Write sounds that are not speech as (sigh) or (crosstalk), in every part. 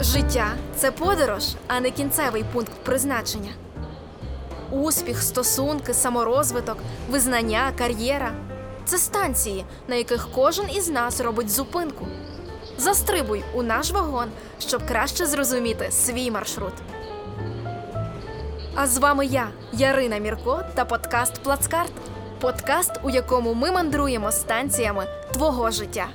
Життя це подорож, а не кінцевий пункт призначення. Успіх, стосунки, саморозвиток, визнання, кар'єра це станції, на яких кожен із нас робить зупинку. Застрибуй у наш вагон, щоб краще зрозуміти свій маршрут. А з вами я, Ярина Мірко, та подкаст Плацкарт. Подкаст, у якому ми мандруємо станціями твого життя.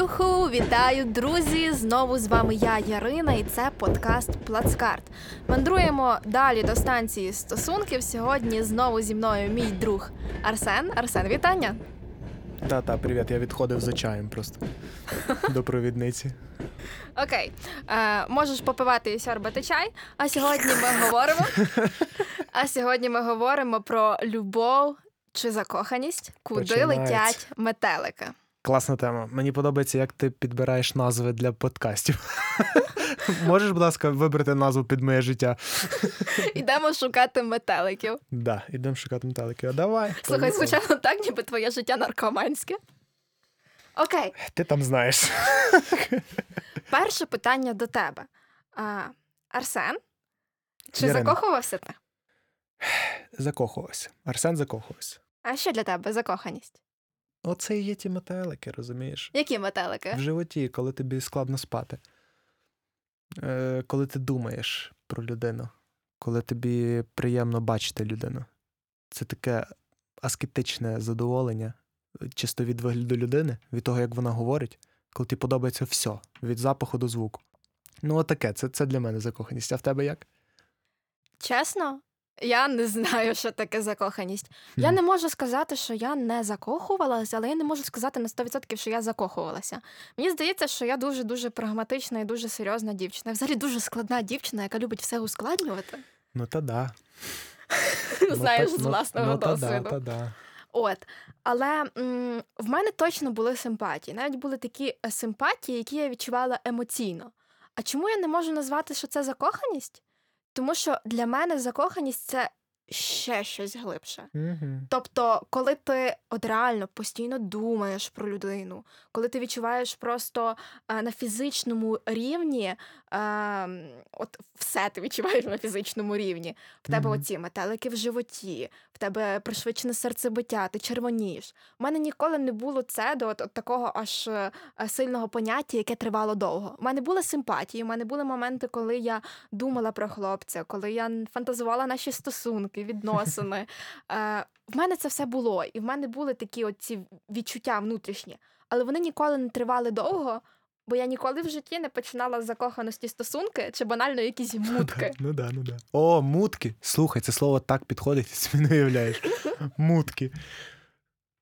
Юху, вітаю, друзі! Знову з вами я, Ярина, і це подкаст Плацкарт. Мандруємо далі до станції стосунків. Сьогодні знову зі мною мій друг Арсен. Арсен, вітання! Та-та, привіт, я відходив за чаєм просто (laughs) до провідниці. Окей, е, можеш попивати і сьорбати чай. А сьогодні ми говоримо. (laughs) А сьогодні ми говоримо про любов чи закоханість, куди Починається. летять метелики. Класна тема. Мені подобається, як ти підбираєш назви для подкастів. (laughs) Можеш, будь ласка, вибрати назву під моє життя? Ідемо шукати метеликів. Да, ідемо шукати металики. А давай. Слухай, звичайно, так, ніби твоє життя наркоманське. Окей, Ти там знаєш. (laughs) перше питання до тебе. А, Арсен, чи Ярина. закохувався ти? Закохувався. Арсен закохувався. А що для тебе закоханість? Оце і є ті метелики, розумієш? Які метелики? В животі, коли тобі складно спати. Е, коли ти думаєш про людину, коли тобі приємно бачити людину. Це таке аскетичне задоволення, е, чисто від вигляду людини, від того, як вона говорить, коли тобі подобається все, від запаху до звуку. Ну, отаке, це, це для мене закоханість. А в тебе як? Чесно, я не знаю, що таке закоханість. Я не можу сказати, що я не закохувалася, але я не можу сказати на 100%, що я закохувалася. Мені здається, що я дуже дуже прагматична і дуже серйозна дівчина. Взагалі дуже складна дівчина, яка любить все ускладнювати. Ну, та да. Знаєш, (laughs) Ну, з ну, власного ну, досвіду. От. Але м, в мене точно були симпатії. Навіть були такі е, симпатії, які я відчувала емоційно. А чому я не можу назвати, що це закоханість? Тому що для мене закоханість це ще щось глибше. Угу. Тобто, коли ти от реально постійно думаєш про людину, коли ти відчуваєш просто е, на фізичному рівні, е, от все ти відчуваєш на фізичному рівні. В тебе Мгм. оці метелики в животі, в тебе пришвидшене серцебиття, ти червонієш. У мене ніколи не було це до от, от такого аж е, сильного поняття, яке тривало довго. У мене були симпатії, у мене були моменти, коли я думала про хлопця, коли я фантазувала наші стосунки, відносини. Е, в мене це все було, і в мене були такі оці відчуття внутрішні, але вони ніколи не тривали довго, бо я ніколи в житті не починала з закоханості стосунки чи банально якісь мутки. Ну да, ну да. О, мутки. Слухай, це слово так підходить, ти собі не уявляєш. (laughs) Мутки.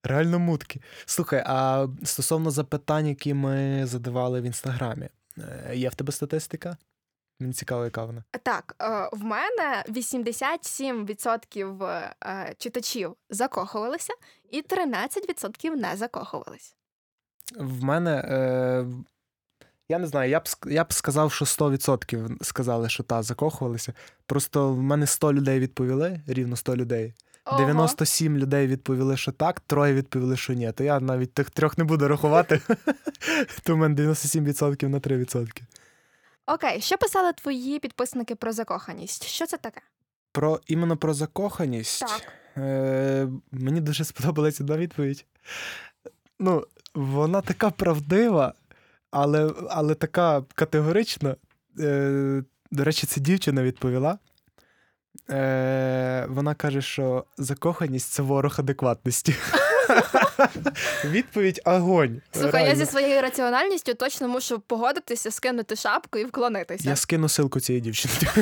Реально мутки. Слухай, а стосовно запитань, які ми задавали в інстаграмі, е, є в тебе статистика? Мені цікаво, яка вона. Так, е, в мене 87% е, читачів закохувалися, і 13% не закохувалися. В мене. Е, я не знаю, я б, я б сказав, що 100% сказали, що та закохувалися. Просто в мене 100 людей відповіли, рівно 100 людей. 97 людей відповіли, що так, троє відповіли, що ні. То я навіть тих трьох не буду рахувати. (laughs) То в мене 97% на 3%. Окей, що писали твої підписники про закоханість? Що це таке? Про іменно про закоханість. Так. Е, мені дуже сподобалася одна відповідь. Ну, вона така правдива, але, але така категорична. Е, до речі, це дівчина відповіла. Е, вона каже, що закоханість це ворог адекватності. (laughs) (laughs) Відповідь огонь. Слухай, я зі своєю раціональністю точно мушу погодитися, скинути шапку і вклонитися. Я скину силку цієї дівчини. (laughs)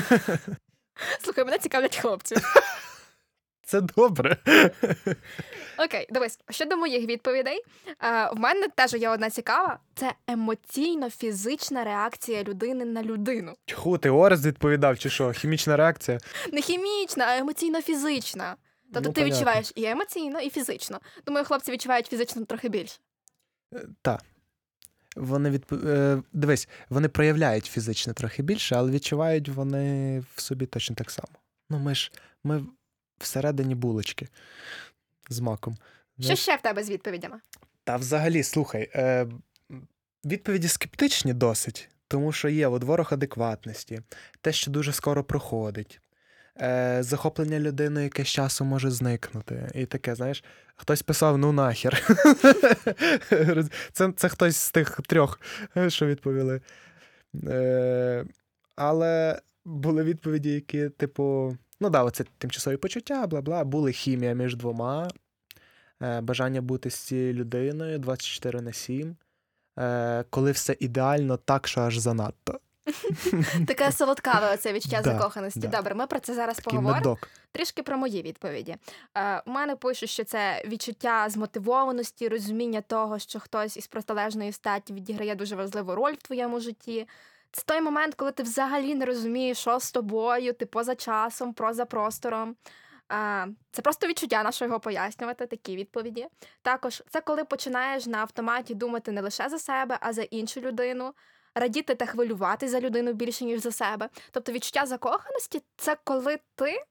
Слухай, мене цікавлять хлопці. (laughs) Це добре. Окей, дивись, щодо моїх відповідей, е, в мене теж є одна цікава: це емоційно-фізична реакція людини на людину. Тьху, ти Орес відповідав, чи що? Хімічна реакція? Не хімічна, а емоційно-фізична. Тобто Ну, ти понятно. відчуваєш і емоційно, і фізично. Думаю, хлопці відчувають фізично трохи більше. Так. Вони відп... е, Дивись, вони проявляють фізично трохи більше, але відчувають вони в собі точно так само. Ну, ми ж ми всередині булочки. з маком. Що ще в тебе з відповідями? Та взагалі, слухай, е, відповіді скептичні досить, тому що є от ворог адекватності, те, що дуже скоро проходить. Е, захоплення людини якесь часом може зникнути. І таке, знаєш, хтось писав ну нахер. (laughs) Це, це хтось з тих трьох, що відповіли. Е, але були відповіді, які, типу, ну да, оце тимчасові почуття, бла бла, були хімія між двома, е, бажання бути з цією людиною 24 на 7, е, коли все ідеально, так, що аж занадто. (laughs) Таке солодкаве оце відчуття Да, закоханості. да. Добре, ми про це зараз Такий поговоримо. медок. Трішки про мої відповіді. Е, у мене пишуть, що це відчуття змотивованості, розуміння того, що хтось із протилежної статі відіграє дуже важливу роль в твоєму житті. Це той момент, коли ти взагалі не розумієш, що з тобою, ти поза часом, поза простором. Е, Це просто відчуття, на що його пояснювати, такі відповіді. Також це коли починаєш на автоматі думати не лише за себе, а за іншу людину, радіти та хвилювати за людину більше, ніж за себе. Тобто відчуття закоханості це коли ти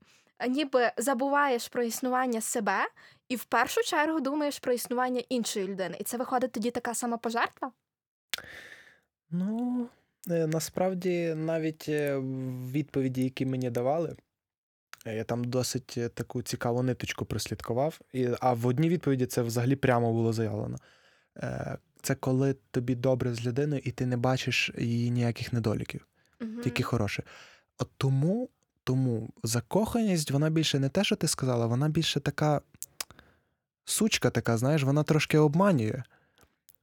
ніби забуваєш про існування себе і в першу чергу думаєш про існування іншої людини. І це виходить тоді така сама пожертва? Ну, е, насправді, навіть е, відповіді, які мені давали, е, я там досить е, таку цікаву ниточку прослідкував. І, а в одній відповіді це взагалі прямо було заявлено. Е, Це коли тобі добре з людиною, і ти не бачиш її ніяких недоліків, Мгм. тільки хороше. От тому, тому закоханість, вона більше не те, що ти сказала, вона більше така сучка, така, знаєш, вона трошки обманює.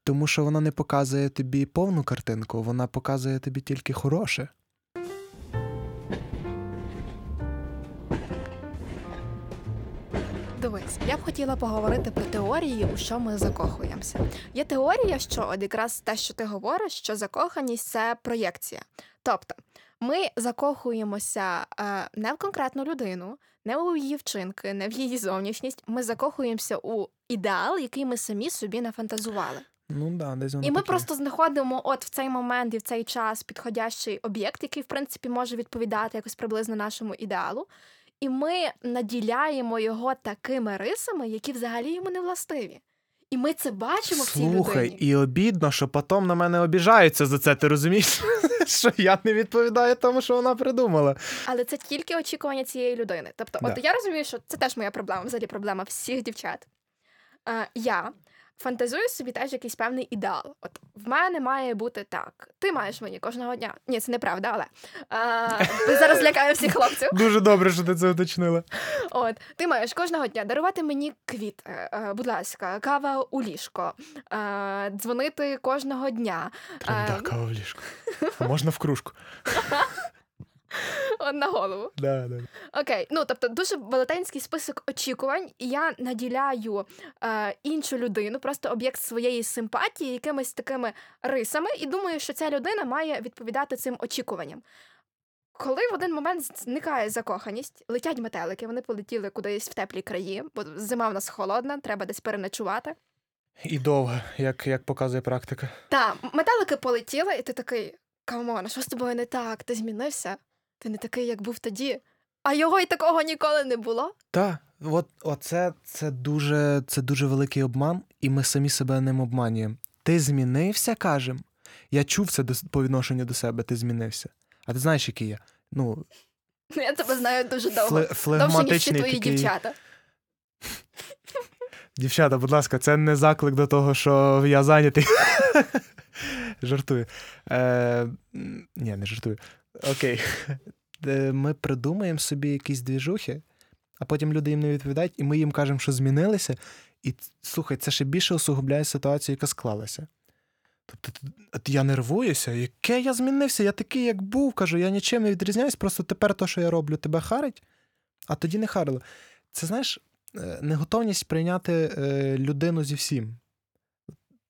Тому що вона не показує тобі повну картинку, вона показує тобі тільки хороше. Я б хотіла поговорити про теорії, у що ми закохуємося. Є теорія, що от якраз те, що ти говориш, що закоханість це проєкція. Тобто, ми закохуємося е, не в конкретну людину, не у її вчинки, не в її зовнішність. Ми закохуємося у ідеал, який ми самі собі нафантазували. Ну да, десь воно І ми таке. просто знаходимо от в цей момент і в цей час підходящий об'єкт, який, в принципі, може відповідати якось приблизно нашому ідеалу. І ми наділяємо його такими рисами, які взагалі йому не властиві. І ми це бачимо в цій Слухай, людині. і обідно, що потім на мене обіжаються за це, ти розумієш? (laughs) що я не відповідаю тому, що вона придумала. Але це тільки очікування цієї людини. Тобто, от я розумію, що це теж моя проблема, взагалі проблема всіх дівчат. Е, я фантазую собі теж якийсь певний ідеал. От в мене має бути так. Ти маєш мені кожного дня. Ні, це неправда, але е, зараз лякаю всіх хлопців. (laughs) Дуже добре, що ти це уточнила. От ти маєш кожного дня дарувати мені квіт, е, е, будь ласка, кава у ліжко, е, дзвонити кожного дня. Прям так, кава в ліжку. А можна в кружку? (laughs) (laughs) На голову. Да, да. Окей, ну тобто дуже велетенський список очікувань, і я наділяю е, іншу людину, просто об'єкт своєї симпатії, якимись такими рисами, і думаю, що ця людина має відповідати цим очікуванням. Коли в один момент зникає закоханість, летять метелики, вони полетіли кудись в теплі краї, бо зима в нас холодна, треба десь переночувати. І довго, як, як показує практика. Та метелики полетіли, і ти такий: come on, що з тобою не так? Ти змінився? Ти не такий, як був тоді. А його й такого ніколи не було. Так, от оце це дуже, це дуже великий обман, і ми самі себе ним обманюємо. Ти змінився, кажем. Я чув це до, по відношенню до себе, ти змінився. А ти знаєш, який я? Ну, Ну, Я тебе знаю дуже довго. фле, Довше, ніж всі твої такий. дівчата. Дівчата, будь ласка, це не заклик до того, що я зайнятий. (laughs) Жартую. Е, ні, не жартую. Окей. (laughs) Е, Ми придумаємо собі якісь двіжухи, а потім люди їм не відповідають, і ми їм кажемо, що змінилися. І слухай, це ще більше усугубляє ситуацію, яка склалася. Тобто, я нервуюся, яке я змінився, я такий, як був, кажу, я нічим не відрізняюсь, просто тепер то, що я роблю, тебе харить, а тоді не харило. Це знаєш, е, неготовність прийняти е, людину зі всім.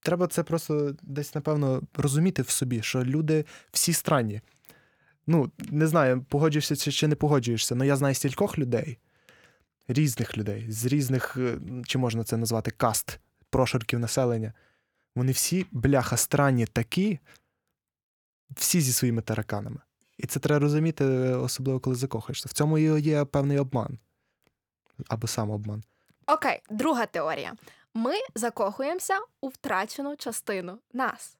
Треба це просто десь, напевно, розуміти в собі, що люди всі странні. Ну, не знаю, погоджуєшся чи, не погоджуєшся, але я знаю стількох людей, різних людей, з різних, е, чи можна це назвати, каст, прошарків населення. Вони всі, бляха, странні такі, всі зі своїми тараканами. І це треба розуміти, е, особливо коли закохаєшся. В цьому є певний обман. Або самообман. Окей, друга теорія. Ми закохуємося у втрачену частину нас.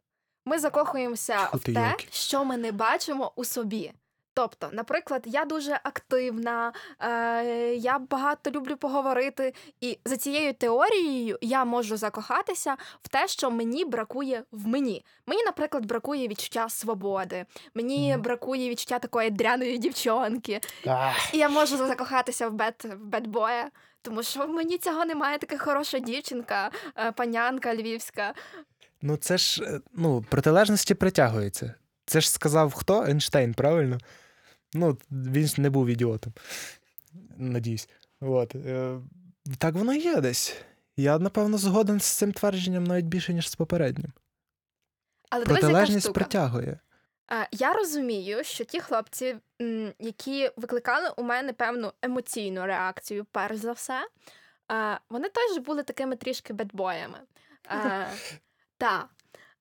Ми закохуємося Тьфу в те, йолки. що ми не бачимо у собі. Тобто, наприклад, я дуже активна, е, я багато люблю поговорити, і за цією теорією я можу закохатися в те, що мені бракує в мені. Мені, наприклад, бракує відчуття свободи, мені Мгм. бракує відчуття такої дряної дівчонки. І я можу закохатися в бет в бетбоя, тому що в мені цього немає. Така хороша дівчинка, е, панянка львівська. Ну, це ж е, ну, протилежності притягуються. Це ж сказав хто? Ейнштейн, правильно? Ну, він ж не був ідіотом. Надіюсь. От. Е, так воно є десь. Я, напевно, згоден з цим твердженням навіть більше, ніж з попереднім. Але Протилежність притягує. Е, Я розумію, що ті хлопці, які викликали у мене певну емоційну реакцію, перш за все, вони теж були такими трішки бедбоями. (laughs) Е, Та.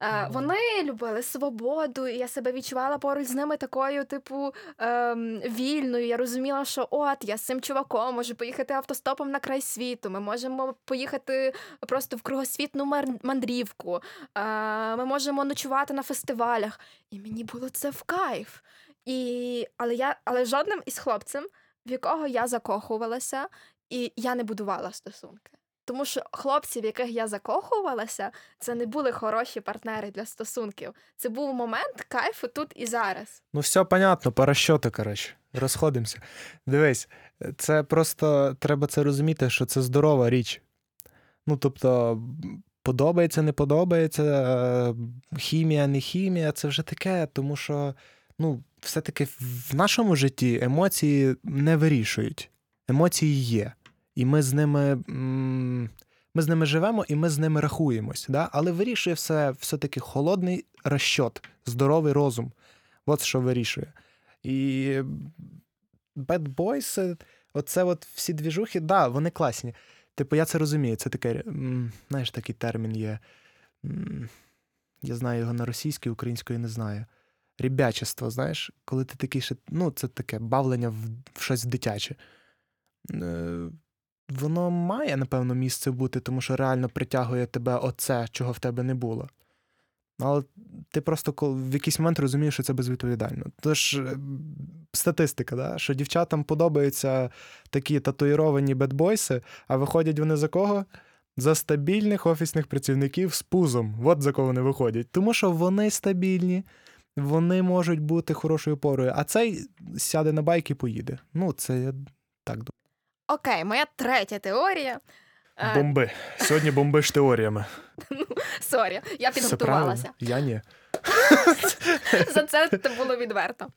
Е, Вони любили свободу, і я себе відчувала поруч з ними такою, типу, ем, вільною. Я розуміла, що от я з цим чуваком можу поїхати автостопом на край світу. Ми можемо поїхати просто в кругосвітну мандрівку. Е, ми можемо ночувати на фестивалях. І мені було це в кайф. І... Але, я... Але жодним із хлопцем, в якого я закохувалася, і я не будувала стосунки. Тому що хлопці, в яких я закохувалася, це не були хороші партнери для стосунків. Це був момент кайфу тут і зараз. Ну, все понятно, по розчоту, коротше. Розходимося. Дивись, це просто треба це розуміти, що це здорова річ. Ну, тобто, подобається, не подобається, хімія, не хімія, це вже таке, тому що, ну, все-таки в нашому житті емоції не вирішують. Емоції є. І ми з ними. Ми з ними живемо і ми з ними рахуємось. Да? Але вирішує все все-таки холодний розчот, здоровий розум. От що вирішує. І Bad Boys, е, оце от всі двіжухи, да, вони класні. Типу, я це розумію. Це таке, знаєш, такий термін є. Я знаю його на російській, української не знаю. Рібячество, знаєш, коли ти такий ну, це таке бавлення в, в щось дитяче. Воно має, напевно, місце бути, тому що реально притягує тебе оце, чого в тебе не було. Але ти просто в якийсь момент розумієш, що це безвідповідально. Тож е, статистика, да? що дівчатам подобаються такі татуїровані бедбойси, а виходять вони за кого? За стабільних офісних працівників з пузом. От за кого вони виходять. Тому що вони стабільні, вони можуть бути хорошою порою, а цей сяде на байк і поїде. Ну, це я так думаю. Окей, моя третя теорія. Е, Бомби. Сьогодні бомбиш теоріями. Sorry, я підготувалася. Я ні. (laughs) За це було відверто.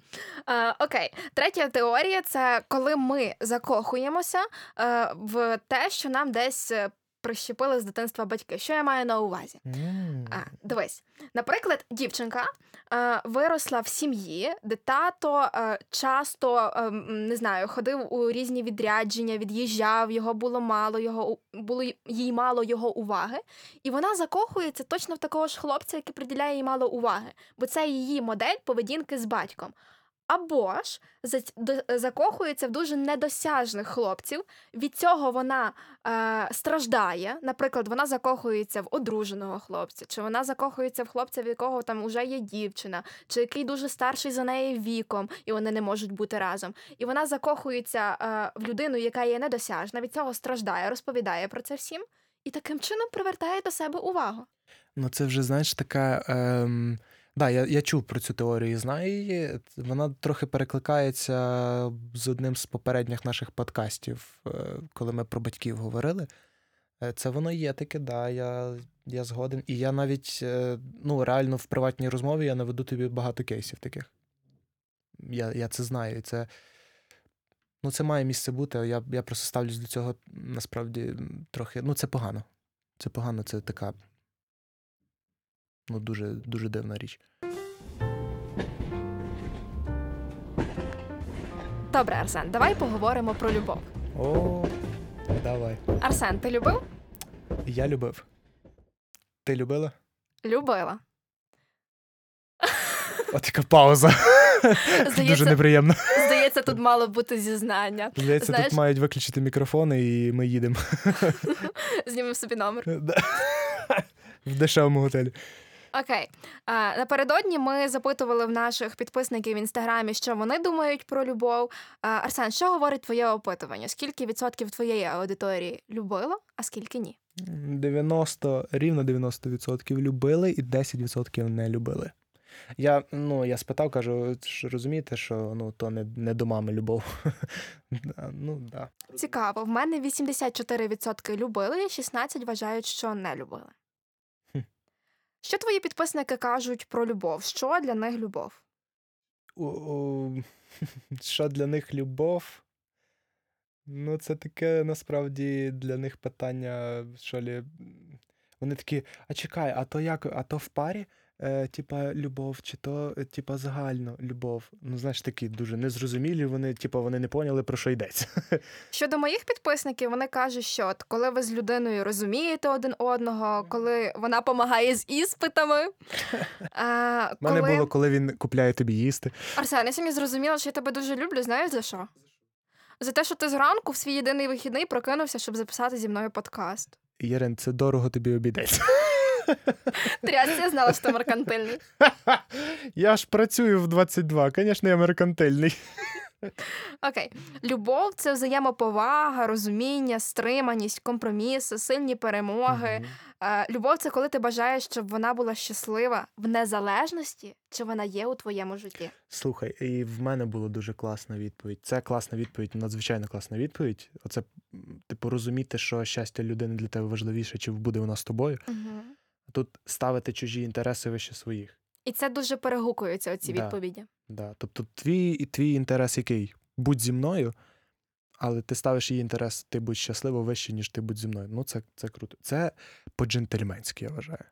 Е, окей, третя теорія це коли ми закохуємося е, в те, що нам десь прищепили з дитинства батьки. Що я маю на увазі? М. А, дивись, наприклад, дівчинка е, виросла в сім'ї, де тато е, часто е, не знаю, ходив у різні відрядження, від'їжджав, його було мало, його було їй мало його уваги, і вона закохується точно в такого ж хлопця, який приділяє їй мало уваги, бо це її модель поведінки з батьком. Або ж закохується в дуже недосяжних хлопців. Від цього вона е, страждає. Наприклад, вона закохується в одруженого хлопця, чи вона закохується в хлопця, в якого там уже є дівчина, чи який дуже старший за неї віком, і вони не можуть бути разом. І вона закохується е, в людину, яка є недосяжна, від цього страждає, розповідає про це всім, і таким чином привертає до себе увагу. Ну, це вже, знаєш, така. Ем... Да, я, я чув про цю теорію знаю її. Вона трохи перекликається з одним з попередніх наших подкастів, е, коли ми про батьків говорили. Е, Це воно є таке, да, я, я згоден. І я навіть е, ну, реально в приватній розмові я наведу тобі багато кейсів таких. Я, я це знаю. Це, ну, це має місце бути. Я, я просто ставлюсь до цього насправді трохи. Ну, це погано. Це погано, це така ну, дуже, дуже дивна річ. Добре, Арсен, давай поговоримо про любов. О, давай. Арсен, ти любив? Я любив. Ти любила? Любила. От така пауза. Здається- Дуже неприємно. Здається, здається, тут мало бути зізнання. Здається, Знаєш- тут мають виключити мікрофони, і ми їдемо Знімемо собі номер. В дешевому готелі. Окей. А, напередодні ми запитували в наших підписників в інстаграмі, що вони думають про любов. А, Арсен, що говорить твоє опитування? Скільки відсотків твоєї аудиторії любило, а скільки ні? 90, рівно 90% любили і 10% не любили. Я, ну, я спитав, кажу, що розумієте, що ну, то не, не до мами любов. (laughs) Ну, да. Цікаво, в мене 84% любили, 16% вважають, що не любили. Що твої підписники кажуть про любов? Що для них любов? (laughs) Що для них любов? Ну, це таке насправді для них питання, що лі. Вони такі, а чекай, а то як, а то в парі, е, типа, любов, чи то, е, типа, загально любов. Ну, знаєш, такі дуже незрозумілі, вони, типа, вони не поняли, про що йдеться. (laughs) Щодо моїх підписників, вони кажуть, що от коли ви з людиною розумієте один одного, коли вона допомагає з іспитами. А, (laughs) У мене було, коли він купляє тобі їсти. Арсен, я самі зрозуміла, що я тебе дуже люблю. Знаєш за що? За те, що ти зранку в свій єдиний вихідний прокинувся, щоб записати зі мною подкаст. Єрен, це дорого тобі обійдеться. (laughs) Трясся, (laughs) я знала, що ти меркантильний. Я ж працюю в 22, звісно, я меркантильний. Окей, любов це взаємоповага, розуміння, стриманість, компроміси, сильні перемоги. Е, Любов це коли ти бажаєш, щоб вона була щаслива в незалежності, чи вона є у твоєму житті. Слухай, і в мене була дуже класна відповідь. Це класна відповідь, надзвичайно класна відповідь. Оце, типу, розуміти, що щастя людини для тебе важливіше, чи буде вона з тобою. Угу. Тут ставити чужі інтереси вище своїх. І це дуже перегукується оці Да. відповіді. Да. Тобто, твій, і твій інтерес який? Будь зі мною, але ти ставиш її інтерес, ти будь щаслива вище, ніж ти будь зі мною. Ну, це, це круто. Це по-джентльменськи, я вважаю.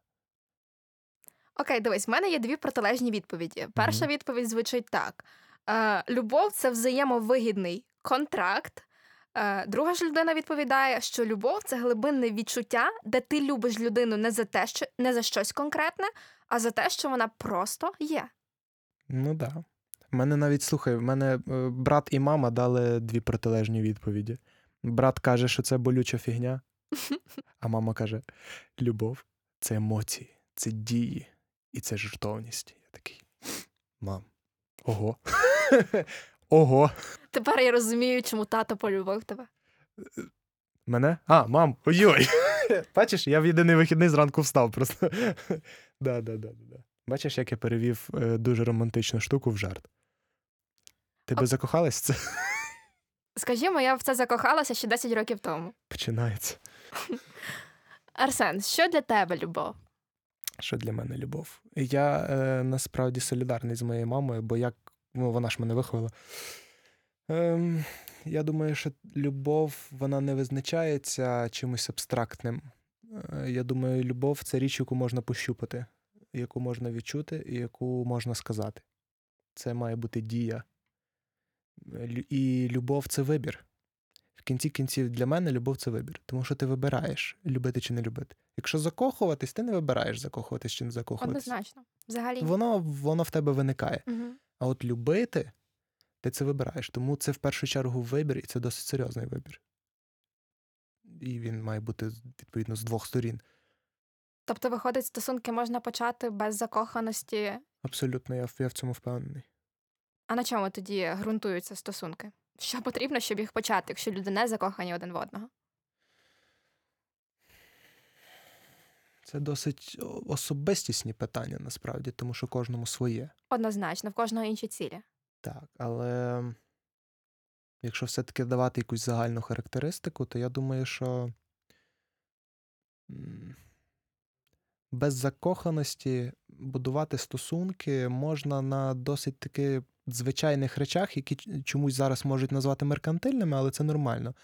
Окей, дивись, в мене є дві протилежні відповіді. Перша Мгм. відповідь звучить так: е, любов це взаємовигідний контракт. Е, друга ж людина відповідає, що любов це глибинне відчуття, де ти любиш людину не за те, що не за щось конкретне, а за те, що вона просто є. Ну так. Да. В мене навіть слухай, в мене е, брат і мама дали дві протилежні відповіді. Брат каже, що це болюча фігня, (laughs) а мама каже: любов це емоції, це дії і це жертовність. Я такий. Мам. Ого. (laughs) Ого. Тепер я розумію, чому тато полюбив тебе. Мене? А, мам, ой-ой. (laughs) Бачиш, я в єдиний вихідний зранку встав просто. (laughs) да, да, да, да. Бачиш, як я перевів е, дуже романтичну штуку в жарт. Ти би закохалась в це? Скажімо, я в це закохалася ще 10 років тому. Починається. (laughs) Арсен, що для тебе любов? Що для мене любов? Я е, насправді солідарний з моєю мамою, бо як ну, вона ж мене виховала. Ем, я думаю, що любов вона не визначається чимось абстрактним. Е, я думаю, любов це річ, яку можна пощупати, яку можна відчути і яку можна сказати. Це має бути дія. І любов це вибір. В кінці кінців для мене любов це вибір, тому що ти вибираєш, любити чи не любити. Якщо закохуватись, ти не вибираєш закохуватись чи не закохуватись. Однозначно. Взагалі. Воно, воно в тебе виникає. Мгм. А от любити, ти це вибираєш. Тому це в першу чергу вибір, і це досить серйозний вибір. І він має бути відповідно з двох сторін. Тобто, виходить, стосунки можна почати без закоханості. Абсолютно, я, я в цьому впевнений. А на чому тоді ґрунтуються стосунки? Що потрібно, щоб їх почати, якщо люди не закохані один в одного? Це досить особистісні питання, насправді, тому що кожному своє. Однозначно, в кожного інші цілі. Так, але якщо все-таки давати якусь загальну характеристику, то я думаю, що без закоханості будувати стосунки можна на досить таки звичайних речах, які чомусь зараз можуть назвати меркантильними, але це нормально.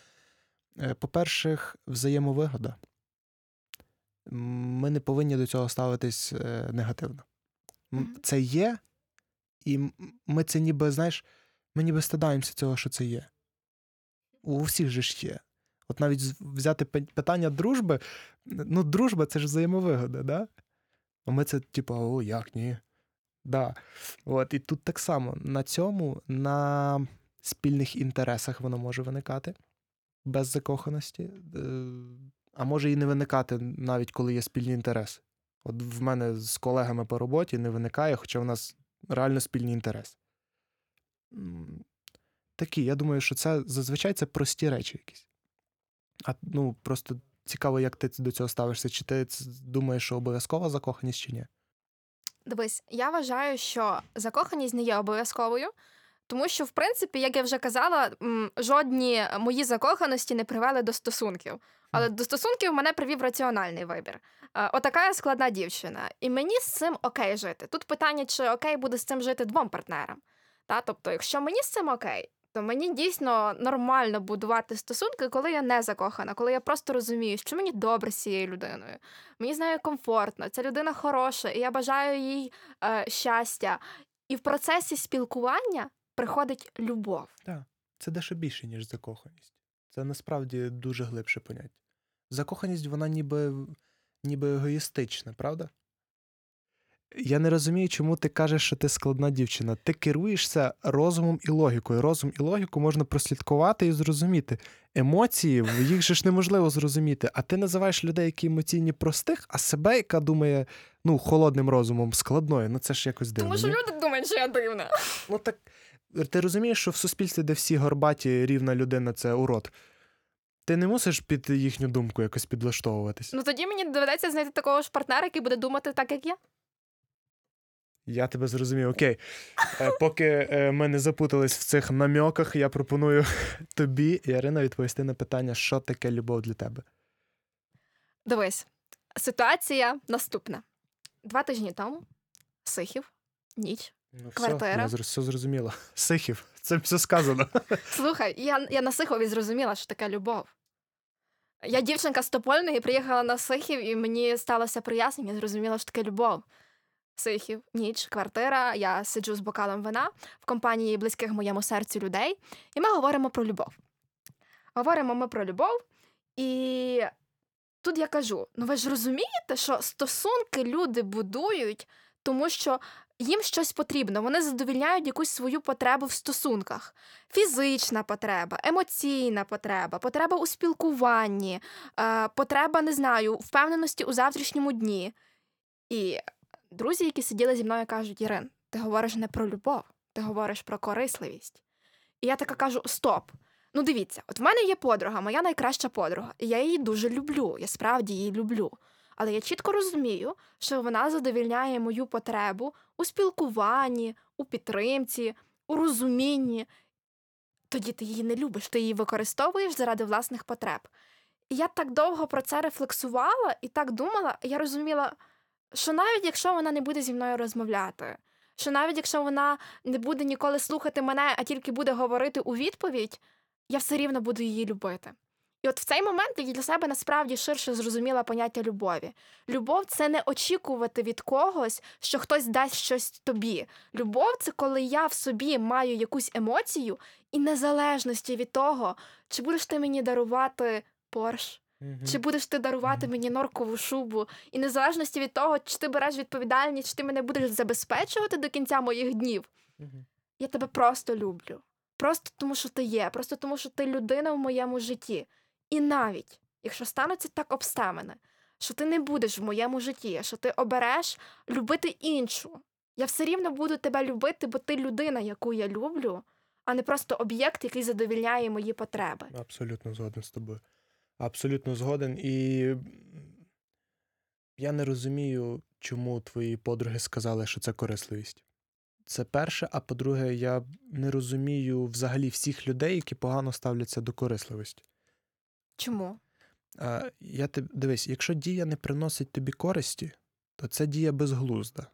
Е, По-перше, взаємовигода. Ми не повинні до цього ставитись е, негативно. Це є, і ми це ніби, знаєш, ми ніби стидаємося цього, що це є. У всіх же ж є. От навіть взяти питання дружби, ну, дружба це ж взаємовигода, да? А ми це, типу, о, як ні? Да. От, і тут так само на цьому, на спільних інтересах воно може виникати без закоханості. Е, А може і не виникати навіть коли є спільні інтереси. От в мене з колегами по роботі не виникає, хоча в нас реально спільний інтерес. Такі, я думаю, що це зазвичай це прості речі якісь. А ну, просто цікаво, як ти до цього ставишся. Чи ти думаєш, що обов'язкова закоханість чи ні? Дивись, я вважаю, що закоханість не є обов'язковою, тому що, в принципі, як я вже казала, жодні мої закоханості не привели до стосунків. Але до стосунків мене привів раціональний вибір. Е, Отака я складна дівчина. І мені з цим окей жити. Тут питання, чи окей буде з цим жити двом партнерам. Та? Тобто, якщо мені з цим окей, то мені дійсно нормально будувати стосунки, коли я не закохана, коли я просто розумію, що мені добре з цією людиною. Мені з нею комфортно, ця людина хороша, і я бажаю їй е, щастя. І в процесі спілкування приходить любов. Це дещо більше, ніж закоханість. Це насправді дуже глибше поняття. Закоханість, вона ніби, ніби егоїстична, правда? Я не розумію, чому ти кажеш, що ти складна дівчина. Ти керуєшся розумом і логікою. Розум і логіку можна прослідкувати і зрозуміти. Емоції, їх же ж неможливо зрозуміти. А ти називаєш людей, які емоційні простих, а себе, яка думає ну, холодним розумом, складною. Ну це ж якось дивно. Тому що ні? люди думають, що я дивна. Ну так ти розумієш, що в суспільстві, де всі горбаті, рівна людина це урод. Ти не мусиш під їхню думку якось підлаштовуватись. Ну тоді мені доведеться знайти такого ж партнера, який буде думати так, як я. Я тебе зрозумів. Окей. Е, Поки е, ми не запутались в цих намьоках, я пропоную (laughs) тобі, Ярина, відповісти на питання, що таке любов для тебе. Дивись, ситуація наступна: два тижні тому Сихів, ніч. Ну, Квартира. Все, я все зрозуміло. (laughs) Сихів, це все сказано. (laughs) Слухай, я, я на Сихові зрозуміла, що таке любов. Я дівчинка з Топольної приїхала на Сихів, і мені сталося прояснення, зрозуміла, що таке любов. Сихів, ніч, квартира. Я сиджу з бокалом вина в компанії близьких моєму серцю людей, і ми говоримо про любов. Говоримо ми про любов, і тут я кажу: ну ви ж розумієте, що стосунки люди будують, тому що їм щось потрібно, вони задовільняють якусь свою потребу в стосунках. Фізична потреба, емоційна потреба, потреба у спілкуванні, е, потреба, не знаю, впевненості у завтрашньому дні. І друзі, які сиділи зі мною, кажуть: Ірин, ти говориш не про любов, ти говориш про корисливість. І я така кажу: стоп. Ну, дивіться, от в мене є подруга, моя найкраща подруга, і я її дуже люблю, я справді її люблю. Але я чітко розумію, що вона задовільняє мою потребу у спілкуванні, у підтримці, у розумінні. Тоді ти її не любиш, ти її використовуєш заради власних потреб. І я так довго про це рефлексувала і так думала, я розуміла, що навіть якщо вона не буде зі мною розмовляти, що навіть якщо вона не буде ніколи слухати мене, а тільки буде говорити у відповідь, я все рівно буду її любити. І от в цей момент я для себе насправді ширше зрозуміла поняття любові. Любов це не очікувати від когось, що хтось дасть щось тобі. Любов це коли я в собі маю якусь емоцію, і незалежності від того, чи будеш ти мені дарувати Порш, чи будеш ти дарувати мені норкову шубу, і незалежності від того, чи ти береш відповідальність, чи ти мене будеш забезпечувати до кінця моїх днів. Я тебе просто люблю. Просто тому, що ти є, просто тому, що ти людина в моєму житті. І навіть якщо стануться так обставини, що ти не будеш в моєму житті, що ти обереш любити іншу, я все рівно буду тебе любити, бо ти людина, яку я люблю, а не просто об'єкт, який задовільняє мої потреби. Абсолютно згоден з тобою. Абсолютно згоден. І я не розумію, чому твої подруги сказали, що це корисливість. Це перше, а по-друге, я не розумію взагалі всіх людей, які погано ставляться до корисливості. Чому? А, я те, дивись, якщо дія не приносить тобі користі, то це дія безглузда.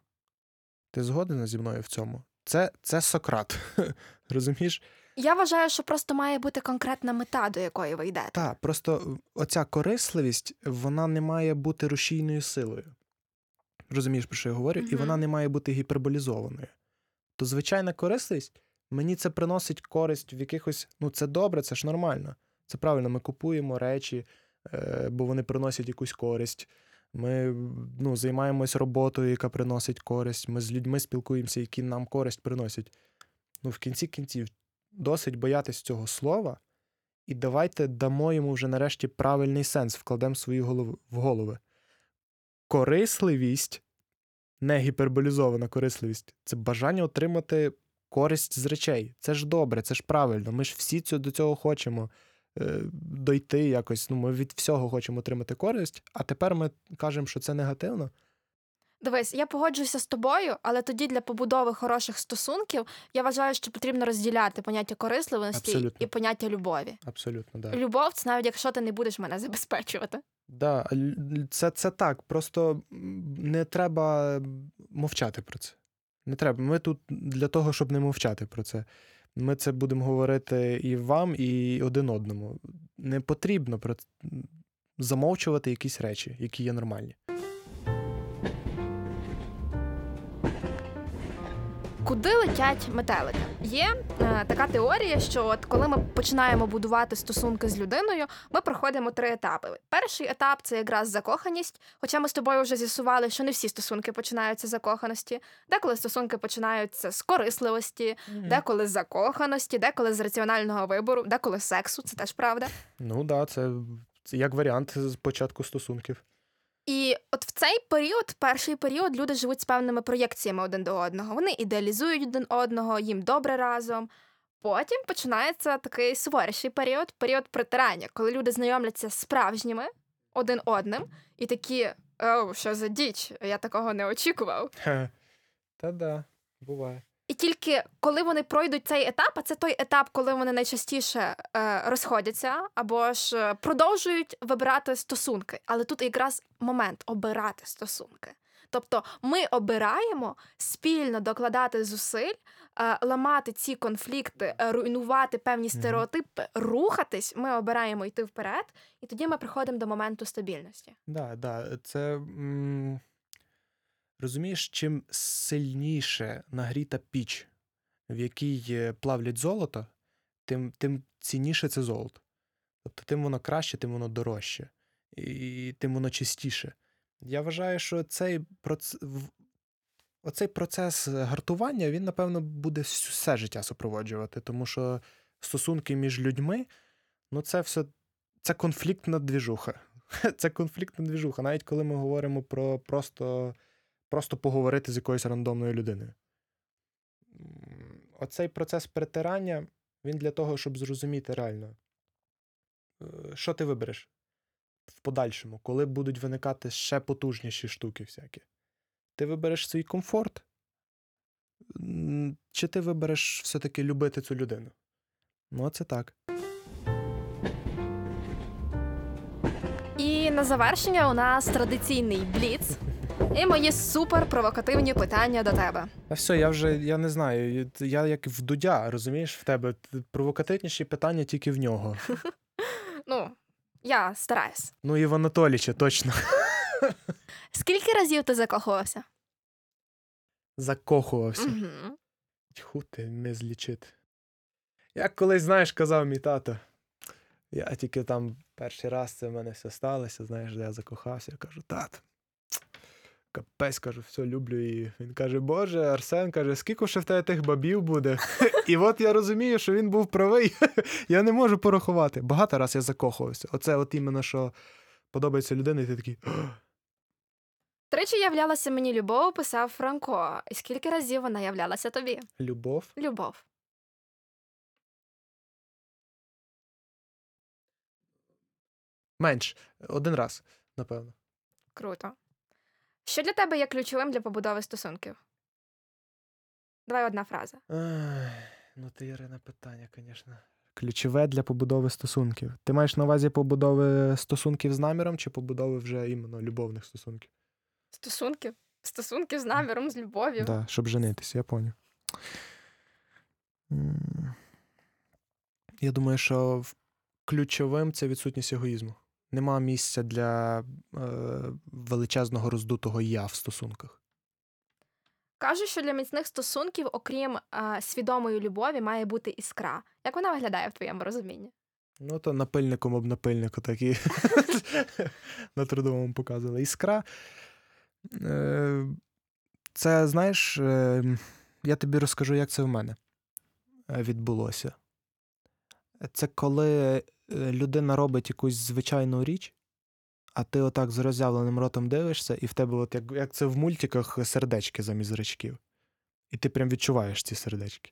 Ти згодена зі мною в цьому? Це, це Сократ. (laughs) Розумієш? Я вважаю, що просто має бути конкретна мета, до якої ви йдете. Так, просто оця корисливість, вона не має бути рушійною силою. Розумієш, про що я говорю? І вона не має бути гіперболізованою. То звичайна корисливість, мені це приносить користь в якихось. Ну, це добре, це ж нормально. Це правильно, ми купуємо речі, е, бо вони приносять якусь користь. Ми ну, займаємось роботою, яка приносить користь. Ми з людьми спілкуємося, які нам користь приносять. Ну, в кінці кінців, досить боятись цього слова, і давайте дамо йому вже нарешті правильний сенс, вкладемо свої голови, в голови. Корисливість, не гіперболізована корисливість, це бажання отримати користь з речей. Це ж добре, це ж правильно. Ми ж всі до цього хочемо дойти якось. Ну, ми від всього хочемо отримати користь, а тепер ми кажемо, що це негативно. Дивись, я погоджуюся з тобою, але тоді для побудови хороших стосунків я вважаю, що потрібно розділяти поняття корисливості Абсолютно. і поняття любові. Абсолютно. Да. Любов це навіть якщо ти не будеш мене забезпечувати. Да, це, це так. Просто не треба мовчати про це. Не треба. Ми тут для того, щоб не мовчати про це. Ми це будемо говорити і вам, і один одному. Не потрібно про замовчувати якісь речі, які є нормальні. Куди летять метелики? Є е, така теорія, що от коли ми починаємо будувати стосунки з людиною, ми проходимо три етапи. Перший етап це якраз закоханість. Хоча ми з тобою вже з'ясували, що не всі стосунки починаються з закоханості, деколи стосунки починаються з корисливості, деколи з закоханості, деколи з раціонального вибору, деколи з сексу, це теж правда. Ну так, да, це, це як варіант з початку стосунків. І от в цей період, перший період, люди живуть з певними проєкціями один до одного. Вони ідеалізують один одного, їм добре разом. Потім починається такий суворіший період, період притирання, коли люди знайомляться з справжніми один одним, і такі о, що за діч, я такого не очікував. Та да, буває. І тільки коли вони пройдуть цей етап, а це той етап, коли вони найчастіше е, розходяться або ж е, продовжують вибирати стосунки. Але тут якраз момент обирати стосунки. Тобто ми обираємо спільно докладати зусиль, е, ламати ці конфлікти, е, руйнувати певні стереотипи, рухатись. Ми обираємо йти вперед, і тоді ми приходимо до моменту стабільності. Да, да, це м, розумієш, чим сильніше нагріта піч, в якій плавлять золото, тим, тим цінніше це золото. Тобто, тим воно краще, тим воно дорожче, і тим воно чистіше. Я вважаю, що цей проц... оцей процес гартування, він, напевно, буде все життя супроводжувати, тому що стосунки між людьми, ну, це все це конфліктна двіжуха. (laughs) Це конфліктна двіжуха, навіть коли ми говоримо про просто, просто поговорити з якоюсь рандомною людиною. Оцей процес притирання, він для того, щоб зрозуміти реально, е, що ти вибереш в подальшому, коли будуть виникати ще потужніші штуки всякі. Ти вибереш свій комфорт, чи ти вибереш все-таки любити цю людину? Ну, це так. І на завершення у нас традиційний бліц і мої супер провокативні питання до тебе. А все, я вже я не знаю. Я як в Дудя, розумієш, в тебе провокативніші питання тільки в нього. (laughs) Ну, я стараюсь. Ну і в Анатоліча, точно. (laughs) Скільки разів ти закохувався? Закохувався. Угу. Тьху ти не злічити. Як колись, знаєш, казав мій тато. Я тільки там перший раз це в мене все сталося, знаєш, де я закохався. Я кажу, тато. Капець, кажу, все, люблю її. Він каже, Боже, Арсен каже, скільки ще в тебе тих бабів буде? І от я розумію, що він був правий. (laughs) Я не можу порахувати. Багато раз я закохувався. Оце от іменно, що подобається людина, і ти такий. Тричі являлася мені любов, писав Франко. І скільки разів вона являлася тобі? Любов. Любов. Менш. Один раз, напевно. Круто. Що для тебе є ключовим для побудови стосунків? Давай одна фраза. Ай, ну ти Ірина, питання, звісно. Ключове для побудови стосунків. Ти маєш на увазі побудови стосунків з наміром чи побудови вже іменно любовних стосунків? Стосунки? Стосунки з наміром, з любов'ю. Так, да, щоб женитися, я поняв. Я думаю, що ключовим це відсутність егоїзму. Нема місця для е, величезного роздутого я в стосунках. Кажуть, що для міцних стосунків, окрім е, свідомої любові, має бути іскра. Як вона виглядає в твоєму розумінні? Ну, то напильником об напильнику такі (laughs) на трудовому показували. Іскра. Е, Це, знаєш, е, я тобі розкажу, як це в мене відбулося. Це коли людина робить якусь звичайну річ, а ти отак з роззявленим ротом дивишся, і в тебе, от як, як це в мультиках, сердечки замість зрачків. І ти прям відчуваєш ці сердечки.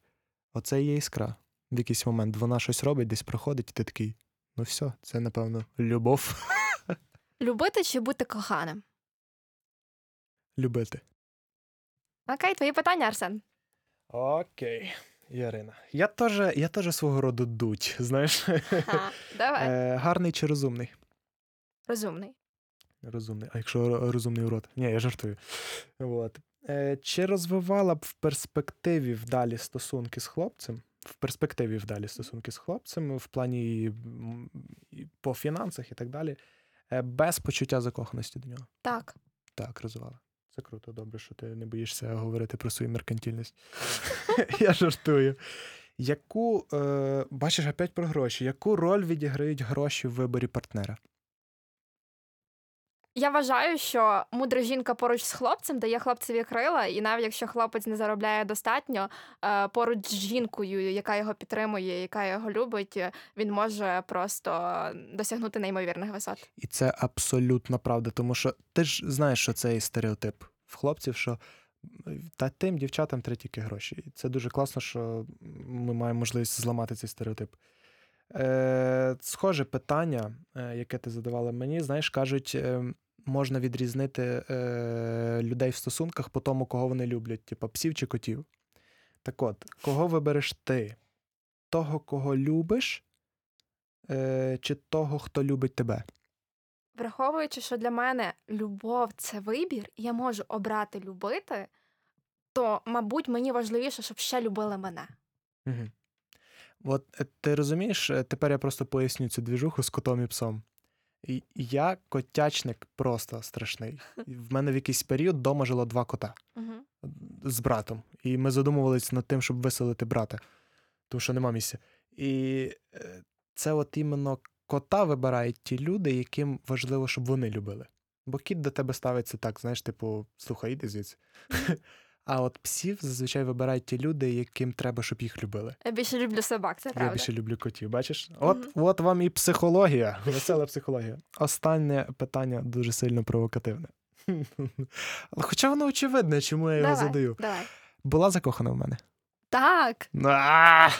Оце і є іскра. В якийсь момент вона щось робить, десь проходить, і ти такий. Ну все, це, напевно, любов. (laughs) Любити чи бути коханим? Любити. Окей, твої питання, Арсен. Окей, Ярина. Я теж я теж свого роду дуть, (laughs) знаєш. Ха, Давай. Е, гарний чи розумний? Розумний. Розумний. А якщо розумний урод? Ні, я жартую. От. Е, чи розвивала б в перспективі вдалі стосунки з хлопцем? В перспективі вдалі стосунки з хлопцем, в плані і по фінансах і так далі, е, без почуття закоханості до нього. Так. Так, розвивала. Це круто, добре, що ти не боїшся говорити про свою меркантильність. (laughs) Я жартую. Яку, е, бачиш, опять про гроші. Яку роль відіграють гроші в виборі партнера? Я вважаю, що мудра жінка поруч з хлопцем дає хлопцеві крила, і навіть якщо хлопець не заробляє достатньо, е, поруч з жінкою, яка його підтримує, яка його любить, він може просто досягнути неймовірних висот. І це абсолютно правда, тому що ти ж знаєш, що це є стереотип в хлопців, що та тим дівчатам треба тільки гроші. І це дуже класно, що ми маємо можливість зламати цей стереотип. Е, схоже питання, е, яке ти задавала мені, знаєш, кажуть, е, можна відрізнити е, людей в стосунках по тому, кого вони люблять, типу псів чи котів. Так от, кого вибереш ти? Того, кого любиш, е, чи того, хто любить тебе? Враховуючи, що для мене любов це вибір, і я можу обрати любити, то, мабуть, мені важливіше, щоб ще любили мене. Угу. От е, ти розумієш, е, тепер я просто поясню цю двіжуху з котом і псом. Я котячник просто страшний. В мене в якийсь період вдома жило два кота з братом. І ми задумувалися над тим, щоб виселити брата, тому що нема місця. І е, це от іменно кота вибирають ті люди, яким важливо, щоб вони любили. Бо кіт до тебе ставиться так, знаєш, типу, слухай, іди звідси. (laughs) А от псів зазвичай вибирають ті люди, яким треба, щоб їх любили. Я більше люблю собак, це Я більше люблю котів, бачиш? От, Мгм. от вам і психологія, весела психологія. Останнє питання дуже сильно провокативне. Хоча воно очевидне, чому я його Давай, задаю. Давай. Була закохана в мене. Так, (laughs)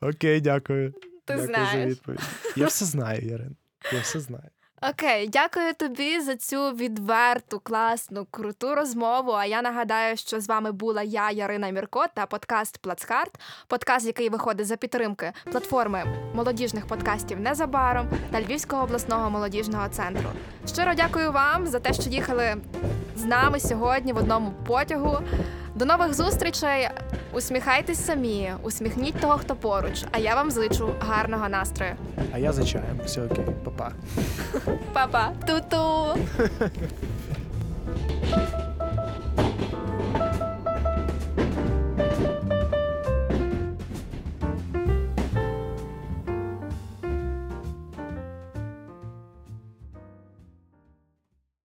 Окей, дякую. ти дякую за відповідь. Я все знаю, Ярин. Я все знаю. Окей, дякую тобі за цю відверту, класну, круту розмову. А я нагадаю, що з вами була я, Ярина Мірко, та подкаст Плацкарт, подкаст, який виходить за підтримки платформи молодіжних подкастів незабаром та Львівського обласного молодіжного центру. Щиро дякую вам за те, що їхали з нами сьогодні в одному потягу. До нових зустрічей. Усміхайтесь самі, усміхніть того, хто поруч. А я вам зичу гарного настрою. А я за чаєм. Все окей, Па-па. Па-па. Ту-ту. (laughs)